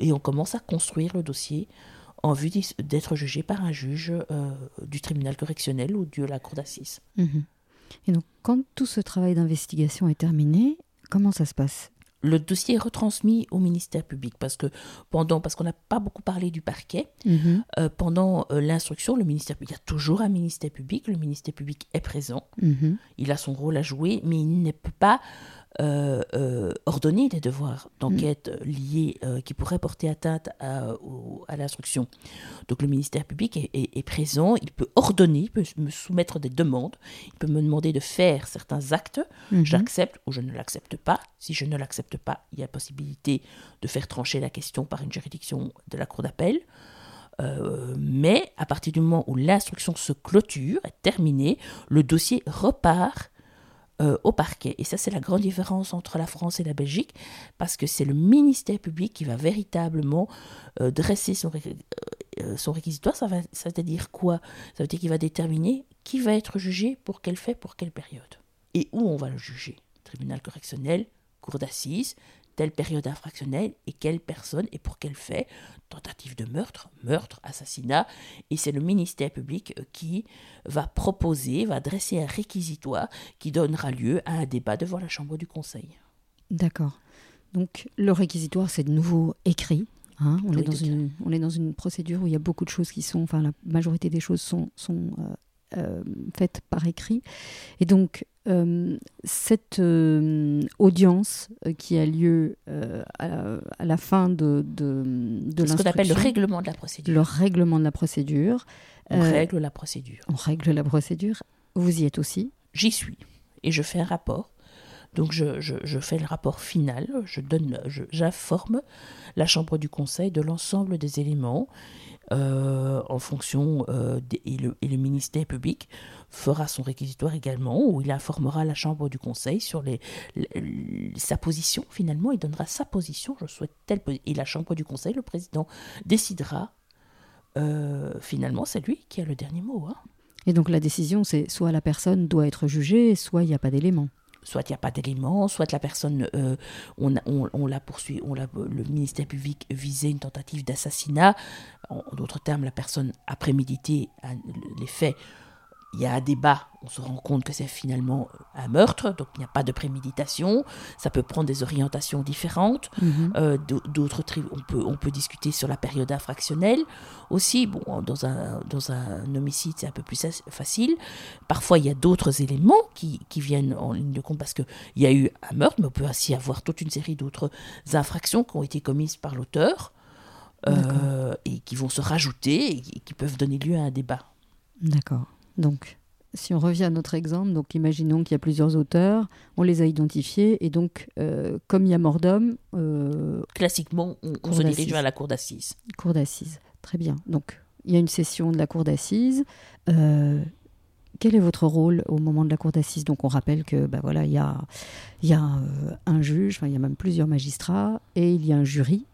et on commence à construire le dossier en vue d'être jugé par un juge du tribunal correctionnel ou de la cour d'assises. Mhm. Et donc, quand tout ce travail d'investigation est terminé, comment ça se passe? Le dossier est retransmis au ministère public parce que pendant parce qu'on n'a pas beaucoup parlé du parquet mhm. euh, pendant euh, l'instruction le ministère public il y a toujours un ministère public le ministère public est présent mhm. il a son rôle à jouer mais il ne peut pas euh, euh, ordonner des devoirs d'enquête mm. liés euh, qui pourraient porter atteinte à, l'instruction. Donc le ministère public est, présent, il peut ordonner, il peut me soumettre des demandes, il peut me demander de faire certains actes, mm-hmm. j'accepte ou je ne l'accepte pas. Si je ne l'accepte pas, il y a possibilité de faire trancher la question par une juridiction de la Cour d'appel. mais à partir du moment où l'instruction se clôture, est terminée, le dossier repart au parquet. Et ça, c'est la grande différence entre la France et la Belgique, parce que c'est le ministère public qui va véritablement dresser son, son réquisitoire. Ça, va, ça veut dire quoi? Ça veut dire qu'il va déterminer qui va être jugé, pour quel fait, pour quelle période. Et où on va le juger? Tribunal correctionnel, cour d'assises, telle période infractionnelle et quelle personne et pour quel fait, tentative de meurtre, meurtre, assassinat, et c'est le ministère public euh, qui va proposer, va dresser un réquisitoire qui donnera lieu à un débat devant la Chambre du Conseil. D'accord. Donc le réquisitoire, c'est de nouveau écrit. Hein. on, est dans une, on, est dans une, procédure où il y a beaucoup de choses qui sont, enfin la majorité des choses sont, sont euh, euh, faites par écrit. Et donc, euh, cette euh, audience qui a lieu à, la fin de, de, de Ce qu'on appelle le règlement de la procédure. Le règlement de la procédure. On règle la procédure. On règle la procédure. Vous y êtes aussi J'y suis. Et je fais un rapport. Donc je, je, je fais le rapport final, je donne, j'informe la Chambre du Conseil de l'ensemble des éléments euh, en fonction euh, et, le, et, le, ministère public fera son réquisitoire également où il informera la chambre du conseil sur les, sa position finalement il donnera sa position je souhaite telle et la chambre du conseil le président décidera euh, finalement c'est lui qui a le dernier mot hein. et donc la décision c'est soit la personne doit être jugée soit il n'y a pas d'éléments soit il n'y a pas d'éléments, soit la personne, euh, on, la poursuit, on la, le ministère public visait une tentative d'assassinat. En, d'autres termes, la personne a prémédité les faits il y a un débat, on se rend compte que c'est finalement un meurtre, donc il n'y a pas de préméditation, ça peut prendre des orientations différentes, mhm. euh, d'autres on peut, on peut discuter sur la période infractionnelle aussi, bon, dans un, dans un homicide c'est un peu plus facile, parfois il y a d'autres éléments qui, qui, viennent en ligne de compte parce qu'il y a eu un meurtre, mais on peut aussi avoir toute une série d'autres infractions qui ont été commises par l'auteur, euh, et qui vont se rajouter et qui peuvent donner lieu à un débat. D'accord. Donc, si on revient à notre exemple, donc imaginons qu'il y a plusieurs auteurs, on les a identifiés, et donc, euh, comme il y a mort d'homme... Euh, Classiquement, on, se dirige vers la cour d'assises. Cour d'assises, très bien. Donc, il y a une session de la cour d'assises. Euh, quel est votre rôle au moment de la cour d'assises? Donc, on rappelle que, bah voilà, il y a, il y a un juge, il y a même plusieurs magistrats, et il y a un jury.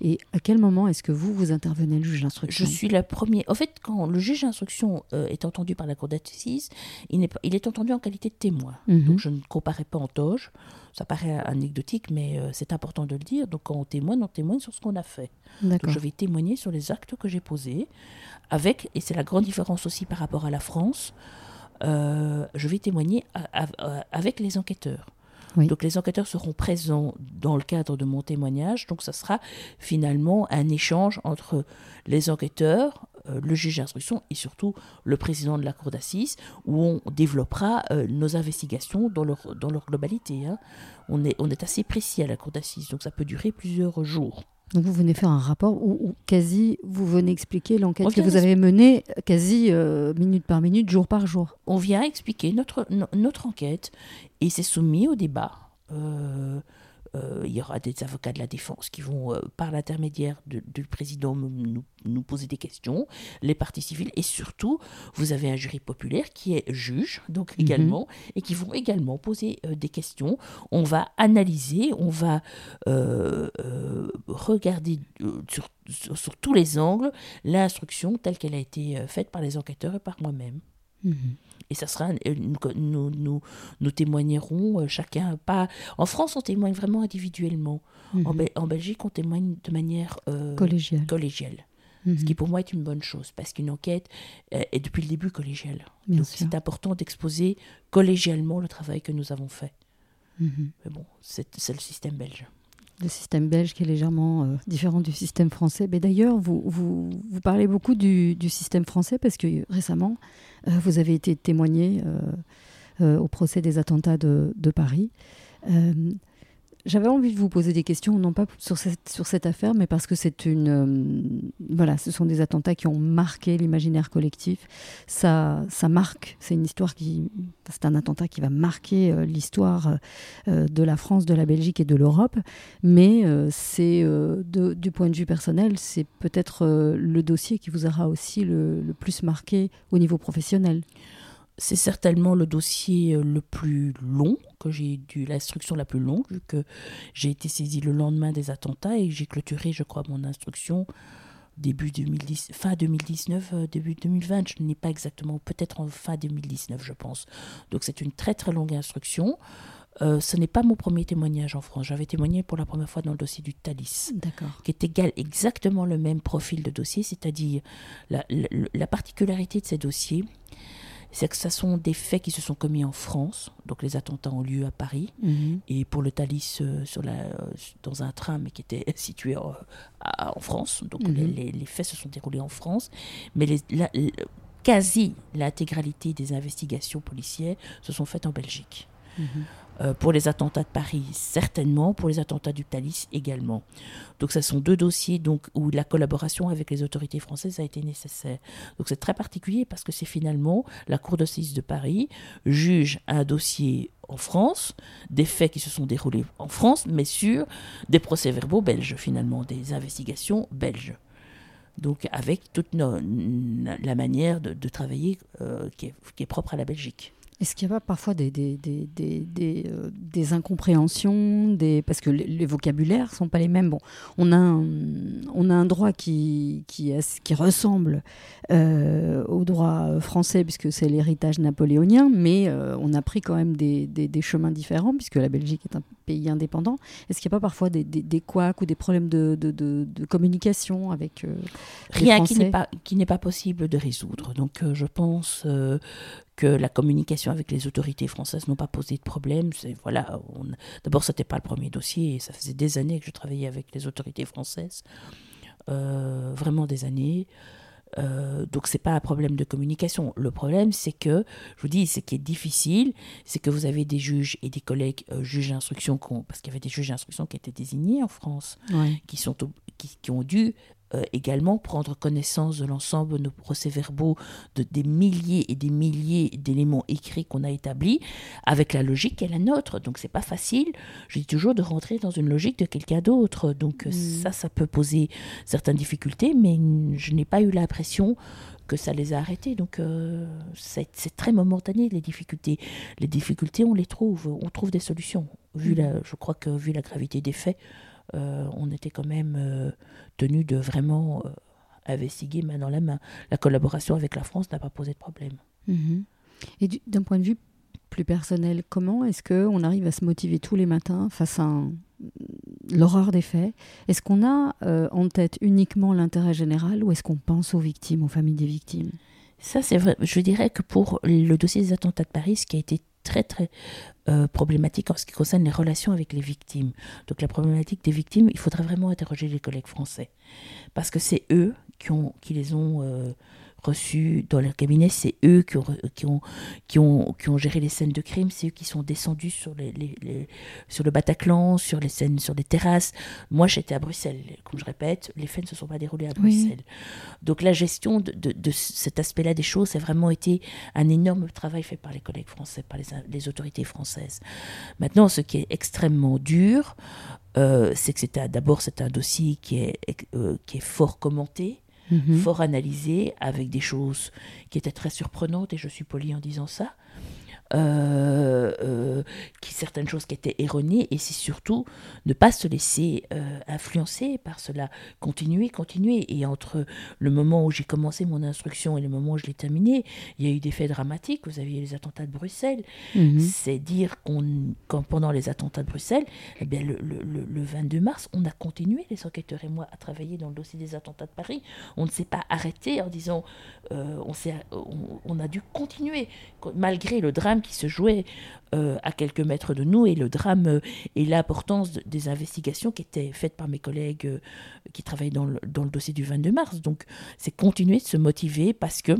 Et à quel moment est-ce que vous, vous intervenez, le juge d'instruction? Je suis la première. En fait, quand le juge d'instruction euh, est entendu par la cour d'assises, il, est, il est entendu en qualité de témoin. Mhm. Donc je ne comparais pas en toge. Ça paraît anecdotique, mais euh, c'est important de le dire. Donc quand on témoigne, on témoigne sur ce qu'on a fait. Donc je vais témoigner sur les actes que j'ai posés, avec, et c'est la grande différence aussi par rapport à la France, euh, je vais témoigner avec les enquêteurs. Donc les enquêteurs seront présents dans le cadre de mon témoignage. Donc ça sera finalement un échange entre les enquêteurs, euh, le juge d'instruction et surtout le président de la cour d'assises, où on développera euh, nos investigations dans leur, globalité. Hein. On est assez précis à la cour d'assises, donc ça peut durer plusieurs jours. Donc vous venez faire un rapport où, quasi vous venez expliquer l'enquête que vous avez menée quasi euh, minute par minute, jour par jour. On vient expliquer notre, notre enquête et c'est soumis au débat. Euh, euh, il y aura des avocats de la défense qui vont, euh, par l'intermédiaire du président, nous, nous, poser des questions, les parties civiles, et surtout, vous avez un jury populaire qui est juge, donc mhm. également, et qui vont également poser des questions. On va analyser, on va regarder sur, sur, tous les angles l'instruction telle qu'elle a été faite par les enquêteurs et par moi-même. Mhm et ça sera nous, nous, nous, témoignerons euh, chacun pas en France on témoigne vraiment individuellement en, mhm. en, Belgique on témoigne de manière euh, collégiale, collégiale. Ce qui mhm. pour moi est une bonne chose, parce qu'une enquête euh, est depuis le début collégiale. Donc c'est important d'exposer collégialement le travail que nous avons fait. Mhm. Mais bon, c'est le système belge le système belge qui est légèrement euh, différent du système français. Mais d'ailleurs, vous, vous, parlez beaucoup du, système français parce que récemment, euh, vous avez été témoigné euh, au procès des attentats de Paris. J'avais envie de vous poser des questions, non pas sur cette, affaire, mais parce que c'est une. Euh, voilà, ce sont des attentats qui ont marqué l'imaginaire collectif. Ça, marque, c'est une histoire qui. C'est un attentat qui va marquer euh, l'histoire euh, de la France, de la Belgique et de l'Europe. Mais c'est, du point de vue personnel, c'est peut-être le dossier qui vous aura aussi le plus marqué au niveau professionnel. C'est certainement le dossier euh, le plus long que j'ai dû, l'instruction la plus longue, vu que j'ai été saisie le lendemain des attentats et j'ai clôturé, je crois, mon instruction début 2010, fin 2019, euh, début 2020, je n'ai pas exactement, peut-être en fin 2019, je pense. Donc c'est une très très longue instruction. Euh, ce n'est pas mon premier témoignage en France. J'avais témoigné pour la première fois dans le dossier du Thalys, qui est égal, exactement le même profil de dossier, c'est-à-dire la, la, particularité de ces dossiers, c'est que ce sont des faits qui se sont commis en France. Donc les attentats ont lieu à Paris. Mhm. Et pour le Thalys, euh, sur la, euh, dans un train, mais qui était [laughs] situé en, France. Donc mhm. les, les, faits se sont déroulés en France. Mais les, la, quasi l'intégralité des investigations policières se sont faites en Belgique. Mhm. Euh, pour les attentats de Paris, certainement. Pour les attentats du Thalys, également. Donc, ce sont deux dossiers donc, où la collaboration avec les autorités françaises a été nécessaire. Donc, c'est très particulier parce que c'est finalement la Cour d'assises de Paris juge un dossier en France, des faits qui se sont déroulés en France, mais sur des procès-verbaux belges, finalement, des investigations belges. Donc, avec toute la manière de, travailler euh, qui est propre à la Belgique. Est-ce qu'il n'y a pas parfois des, des, des, des, euh, des incompréhensions des... Parce que les, vocabulaires ne sont pas les mêmes. Bon, on a un, on a un droit qui, qui, qui ressemble euh, au droit français, puisque c'est l'héritage napoléonien, mais euh, on a pris quand même des, chemins différents, puisque la Belgique est un pays indépendant. Est-ce qu'il n'y a pas parfois des, des, couacs ou des problèmes de, de, de, communication avec Rien qui n'est pas, qui n'est pas possible de résoudre. Donc je pense que la communication avec les autorités françaises n'ont pas posé de problème. Voilà, d'abord, ce n'était pas le premier dossier, et ça faisait des années que je travaillais avec les autorités françaises, euh, vraiment des années. Euh, donc c'est pas un problème de communication. Le problème, c'est que, je vous dis, ce qui est difficile, c'est que vous avez des juges et des collègues euh, juges d'instruction, parce qu'il y avait des juges d'instruction qui étaient désignés en France, qui, sont, qui, ont dû euh, également prendre connaissance de l'ensemble de nos procès-verbaux, de, des milliers et des milliers d'éléments écrits qu'on a établis, avec la logique qui est la nôtre. Donc c'est pas facile, je dis toujours, de rentrer dans une logique de quelqu'un d'autre. Donc mm. ça, ça peut poser certaines difficultés, mais je n'ai pas eu l'impression que ça les a arrêtés. Donc euh, c'est très momentané les difficultés. Les difficultés, on les trouve, on trouve des solutions. Vu mm. la, je crois que vu la gravité des faits, euh, on était quand même euh, tenu de vraiment euh, investiguer main dans la main. La collaboration avec la France n'a pas posé de problème. Mhm. Et d'un point de vue plus personnel, comment est-ce qu'on arrive à se motiver tous les matins face à l'horreur des faits? Est-ce qu'on a en tête uniquement l'intérêt général ou est-ce qu'on pense aux victimes, aux familles des victimes? Ça, c'est vrai. Je dirais que pour le dossier des attentats de Paris, ce qui a été très très euh, problématique en ce qui concerne les relations avec les victimes. Donc la problématique des victimes, il faudrait vraiment interroger les collègues français. Parce que c'est eux qui, ont, qui les ont euh, reçus dans leur cabinet, c'est eux qui ont, qui, ont, qui, ont, qui ont géré les scènes de crime, c'est eux qui sont descendus sur, les, les, sur le Bataclan, sur les scènes, sur les terrasses. Moi, j'étais à Bruxelles, comme je répète, les faits ne se sont pas déroulés à Bruxelles. Donc la gestion de, de, cet aspect-là des choses, ça a vraiment été un énorme travail fait par les collègues français, par les, les autorités françaises. Maintenant, ce qui est extrêmement dur, euh, c'est que d'abord c'est un dossier qui est, euh, qui est fort commenté, Mhm. fort analysé, avec des choses qui étaient très surprenantes, et je suis poli en disant ça. Euh, euh, qui certaines choses qui étaient erronées et c'est surtout ne pas se laisser euh, influencer par cela. Continuer continuer. Et entre le moment où j'ai commencé mon instruction et le moment où je l'ai terminé il y a eu des faits dramatiques. Vous aviez les attentats de Bruxelles. Mhm. c'est dire qu'on pendant les attentats de Bruxelles eh bien le, le, le, 22 mars on a continué les enquêteurs et moi à travailler dans le dossier des attentats de Paris. On ne s'est pas arrêté en disant on, on, on a dû continuer malgré le drame qui se jouait euh, à quelques mètres de nous et le drame euh, et l'importance des investigations qui étaient faites par mes collègues euh, qui travaillent dans le, dossier du 22 mars. Donc c'est continuer de se motiver parce que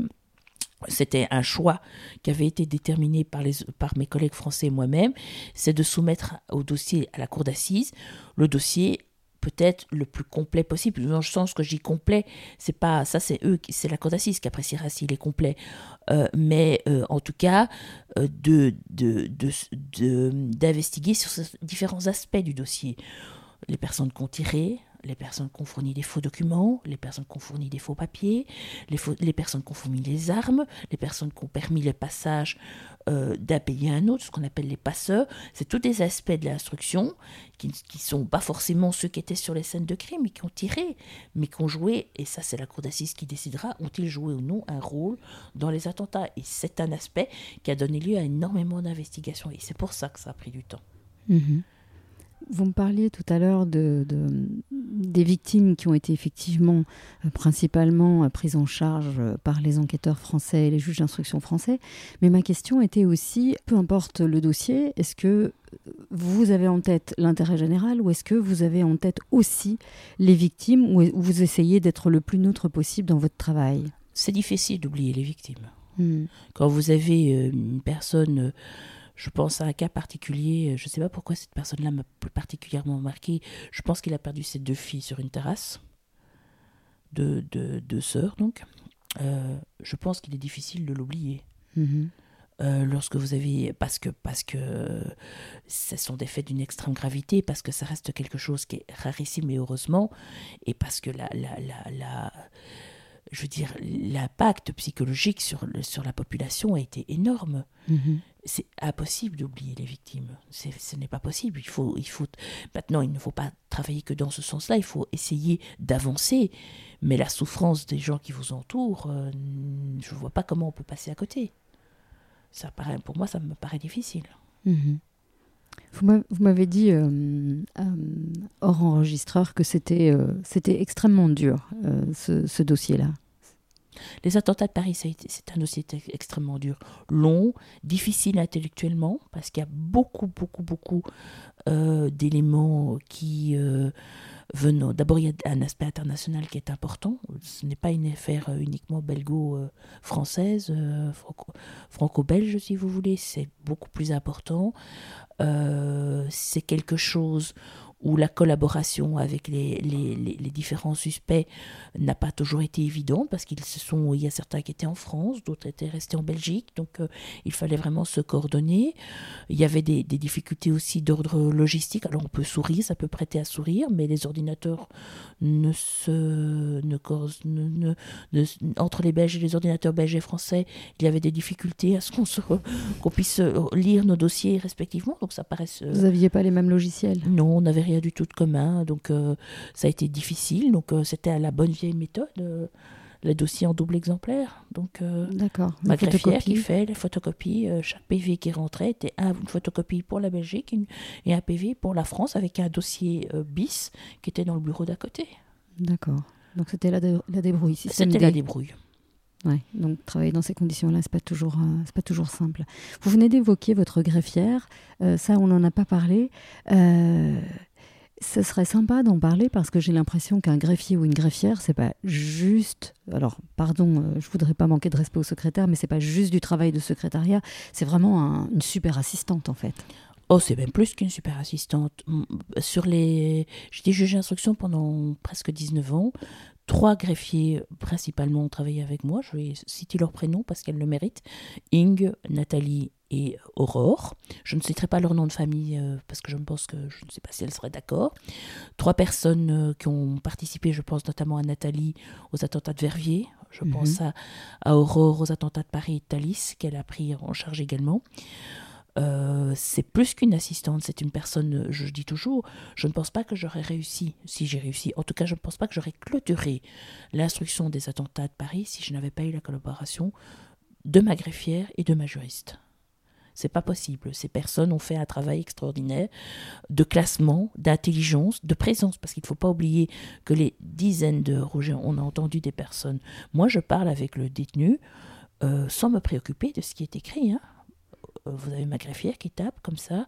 c'était un choix qui avait été déterminé par, par mes collègues français et moi-même, c'est de soumettre au dossier à la cour d'assises le dossier peut-être le plus complet possible. Dans le sens que j'y complet, c'est pas ça, c'est eux, c'est la cour d'assises qui appréciera s'il est complet. Euh, mais euh, en tout cas, euh, de, d'investiguer de, sur différents aspects du dossier. Les personnes qu'on tirait, les personnes qui ont fourni des faux documents, les personnes qui ont fourni des faux papiers, les, les personnes qui ont fourni les armes, les personnes qui ont permis le passage euh, d'un pays à un autre, ce qu'on appelle les passeurs. C'est tous des aspects de l'instruction qui ne sont pas forcément ceux qui étaient sur les scènes de crime, mais qui ont tiré, mais qui ont joué, et ça c'est la cour d'assises qui décidera, ont-ils joué ou non un rôle dans les attentats. Et c'est un aspect qui a donné lieu à énormément d'investigations, et c'est pour ça que ça a pris du temps. Mhm. Vous me parliez tout à l'heure de, des victimes qui ont été effectivement euh, principalement euh, prises en charge euh, par les enquêteurs français et les juges d'instruction français. Mais ma question était aussi, peu importe le dossier, est-ce que vous avez en tête l'intérêt général ou est-ce que vous avez en tête aussi les victimes ou vous essayez d'être le plus neutre possible dans votre travail? C'est difficile d'oublier les victimes. Hmm. Quand vous avez une personne je pense à un cas particulier, je ne sais pas pourquoi cette personne-là m'a particulièrement marqué. Je pense qu'il a perdu ses deux filles sur une terrasse, deux, deux, sœurs donc. Euh, je pense qu'il est difficile de l'oublier. Mm-hmm. Euh, lorsque vous avez parce que parce que ce sont des faits d'une extrême gravité parce que ça reste quelque chose qui est rarissime et heureusement et parce que la la la, la je veux dire l'impact psychologique sur sur la population a été énorme mm-hmm c'est impossible d'oublier les victimes. Ce n'est pas possible. Il faut, il faut, maintenant, il ne faut pas travailler que dans ce sens-là. Il faut essayer d'avancer. Mais la souffrance des gens qui vous entourent, euh, je ne vois pas comment on peut passer à côté. Ça paraît, pour moi, ça me paraît difficile. Mhm. Vous m'avez dit euh, euh, hors enregistreur que c'était c'était extrêmement dur, ce, dossier-là. Les attentats de Paris, c'est un dossier extrêmement dur, long, difficile intellectuellement, parce qu'il y a beaucoup, beaucoup, beaucoup euh, d'éléments qui euh, D'abord, il y a un aspect international qui est important. Ce n'est pas une affaire uniquement belgo-française, euh, franco-belge, si vous voulez. C'est beaucoup plus important. c'est quelque chose où la collaboration avec les, les, les, différents suspects n'a pas toujours été évidente parce qu'il y a certains qui étaient en France, d'autres étaient restés en Belgique, donc euh, il fallait vraiment se coordonner. Il y avait des, des difficultés aussi d'ordre logistique. Alors on peut sourire, ça peut prêter à sourire, mais les ordinateurs ne se ne, ne, ne, entre les Belges et les ordinateurs belges et français, il y avait des difficultés à ce qu'on qu'on puisse lire nos dossiers respectivement. Donc ça paraît. Vous n'aviez pas les mêmes logiciels? Non, on avait rien du tout de commun, donc euh, ça a été difficile. Donc euh, c'était à la bonne vieille méthode, euh, les dossiers en double exemplaire. Donc D'accord. ma greffière qui fait les photocopies, chaque PV qui rentrait était un, une photocopie pour la Belgique et un PV pour la France avec un dossier bis qui était dans le bureau d'à côté. D'accord. Donc c'était la, la débrouille. C'était la débrouille. Ouais, donc travailler dans ces conditions-là, c'est pas toujours, c'est pas toujours simple. Vous venez d'évoquer votre greffière, ça on n'en a pas parlé. Euh, ce serait sympa d'en parler parce que j'ai l'impression qu'un greffier ou une greffière, c'est pas juste. Alors, pardon, euh, je voudrais pas manquer de respect au secrétaire, mais c'est pas juste du travail de secrétariat. C'est vraiment une super assistante en fait. Oh, c'est même plus qu'une super assistante. Sur les, j'étais juge d'instruction pendant presque 19 ans. Trois greffiers principalement ont travaillé avec moi. Je vais citer leurs prénoms parce qu'elles le méritent. Ing, Nathalie et Aurore. Je ne citerai pas leur nom de famille euh, parce que je pense que je ne sais pas si elles seraient d'accord. Trois personnes euh, qui ont participé, je pense notamment à Nathalie aux attentats de Verviers. Je mhm. pense à, Aurore aux attentats de Paris et de Thalys qu'elle a pris en charge également. Euh, c'est plus qu'une assistante, c'est une personne, je dis toujours, je ne pense pas que j'aurais réussi, si j'ai réussi, en tout cas je ne pense pas que j'aurais clôturé l'instruction des attentats de Paris si je n'avais pas eu la collaboration de ma greffière et de ma juriste. C'est pas possible. Ces personnes ont fait un travail extraordinaire de classement, d'intelligence, de présence, parce qu'il ne faut pas oublier que les dizaines de Roger, on a entendu des personnes. Moi, je parle avec le détenu euh, sans me préoccuper de ce qui est écrit. Hein. Euh, vous avez ma greffière qui tape comme ça.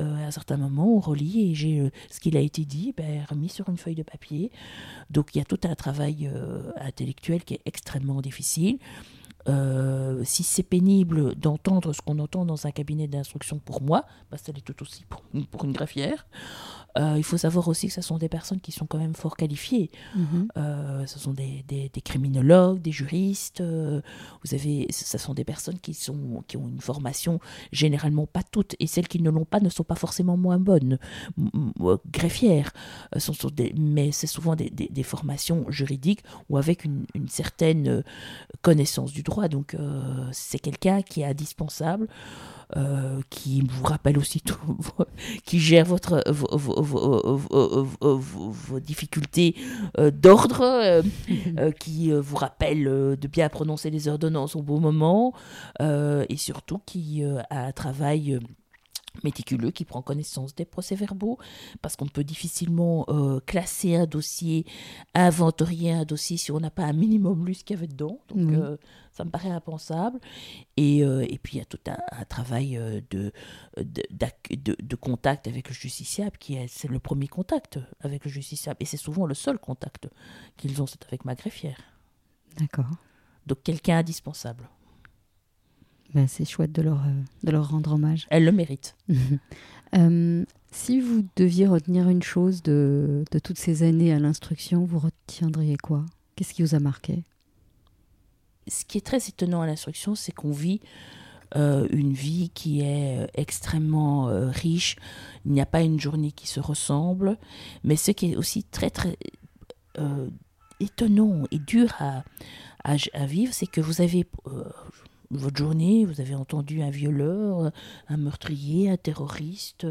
Euh, à un certain moment, on relit et j'ai ce qu'il a été dit ben, remis sur une feuille de papier. Donc il y a tout un travail intellectuel qui est extrêmement difficile. Euh, si c'est pénible d'entendre ce qu'on entend dans un cabinet d'instruction pour moi, bah, ça l'est tout aussi pour, pour une greffière. Euh, il faut savoir aussi que ce sont des personnes qui sont quand même fort qualifiées. Mhm. Euh, ce sont des, des- des criminologues, des juristes. vous avez, ce sont des personnes qui, sont, qui ont une formation généralement pas toutes, et celles qui ne l'ont pas ne sont pas forcément moins bonnes. Greffières, sont, sont des, mais c'est souvent des, formations juridiques ou avec une, une certaine connaissance du droit. Donc euh, c'est quelqu'un qui est indispensable. euh, qui vous rappelle aussi tout, qui gère votre, vos, vos- vos- vos- difficultés euh, d'ordre, qui vous rappelle de bien prononcer les ordonnances au bon moment, et surtout qui a un travail méticuleux, qui prend connaissance des procès-verbaux, parce qu'on peut difficilement euh, classer un dossier, inventorier un dossier si on n'a pas un minimum lu ce qu'il y avait dedans. Donc euh, ça me paraît impensable. Et, euh, et puis il y a tout un, un travail de, de- de contact avec le justiciable, qui est, c'est le premier contact avec le justiciable, et c'est souvent le seul contact qu'ils ont, c'est avec ma greffière. D'accord. Donc quelqu'un indispensable. Ben, c'est chouette de leur, euh, de leur rendre hommage. Elle le mérite. [laughs] Euh, si vous deviez retenir une chose de, de toutes ces années à l'instruction, vous retiendriez quoi? Qu'est-ce qui vous a marqué? Ce qui est très étonnant à l'instruction, c'est qu'on vit euh, une vie qui est extrêmement euh, riche. Il n'y a pas une journée qui se ressemble. Mais ce qui est aussi très, très étonnant et dur à, à, à vivre, c'est que vous avez euh, votre journée, vous avez entendu un violeur, un meurtrier, un terroriste,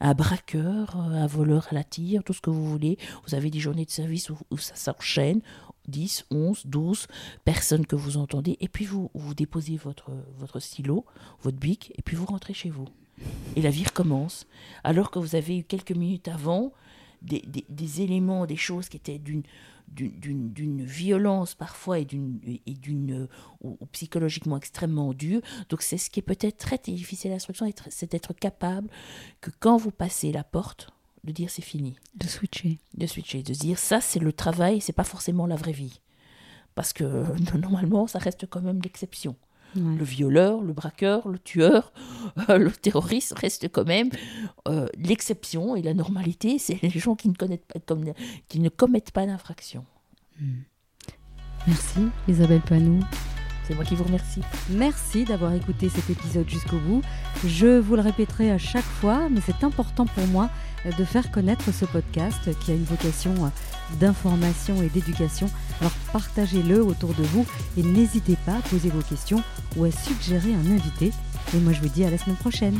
un braqueur, un voleur à la tire, tout ce que vous voulez. Vous avez des journées de service où, ça s'enchaîne. 10, 11, 12 personnes que vous entendez, et puis vous, vous déposez votre, votre stylo, votre bic, et puis vous rentrez chez vous. Et la vie recommence. Alors que vous avez eu quelques minutes avant des, des, des éléments, des choses qui étaient d'une d'une violence parfois et d'une ou psychologiquement extrêmement dure. Donc c'est ce qui est peut-être très difficile à l'instruction, c'est d'être capable que quand vous passez la porte, de dire c'est fini. De switcher. De switcher, de se dire ça c'est le travail, c'est pas forcément la vraie vie. Parce que euh, [laughs] normalement ça reste quand même l'exception. Ouais. Le violeur, le braqueur, le tueur, euh, [laughs] le terroriste reste quand même euh, l'exception et la normalité, c'est les gens qui ne, connaissent pas, comme, qui ne commettent pas d'infraction. Merci Isabelle Panou. C'est moi qui vous remercie. Merci d'avoir écouté cet épisode jusqu'au bout. Je vous le répéterai à chaque fois, mais c'est important pour moi euh, de faire connaître ce podcast qui a une vocation euh, d'information et d'éducation. Alors partagez-le autour de vous et n'hésitez pas à poser vos questions ou à suggérer un invité. Et moi je vous dis à la semaine prochaine.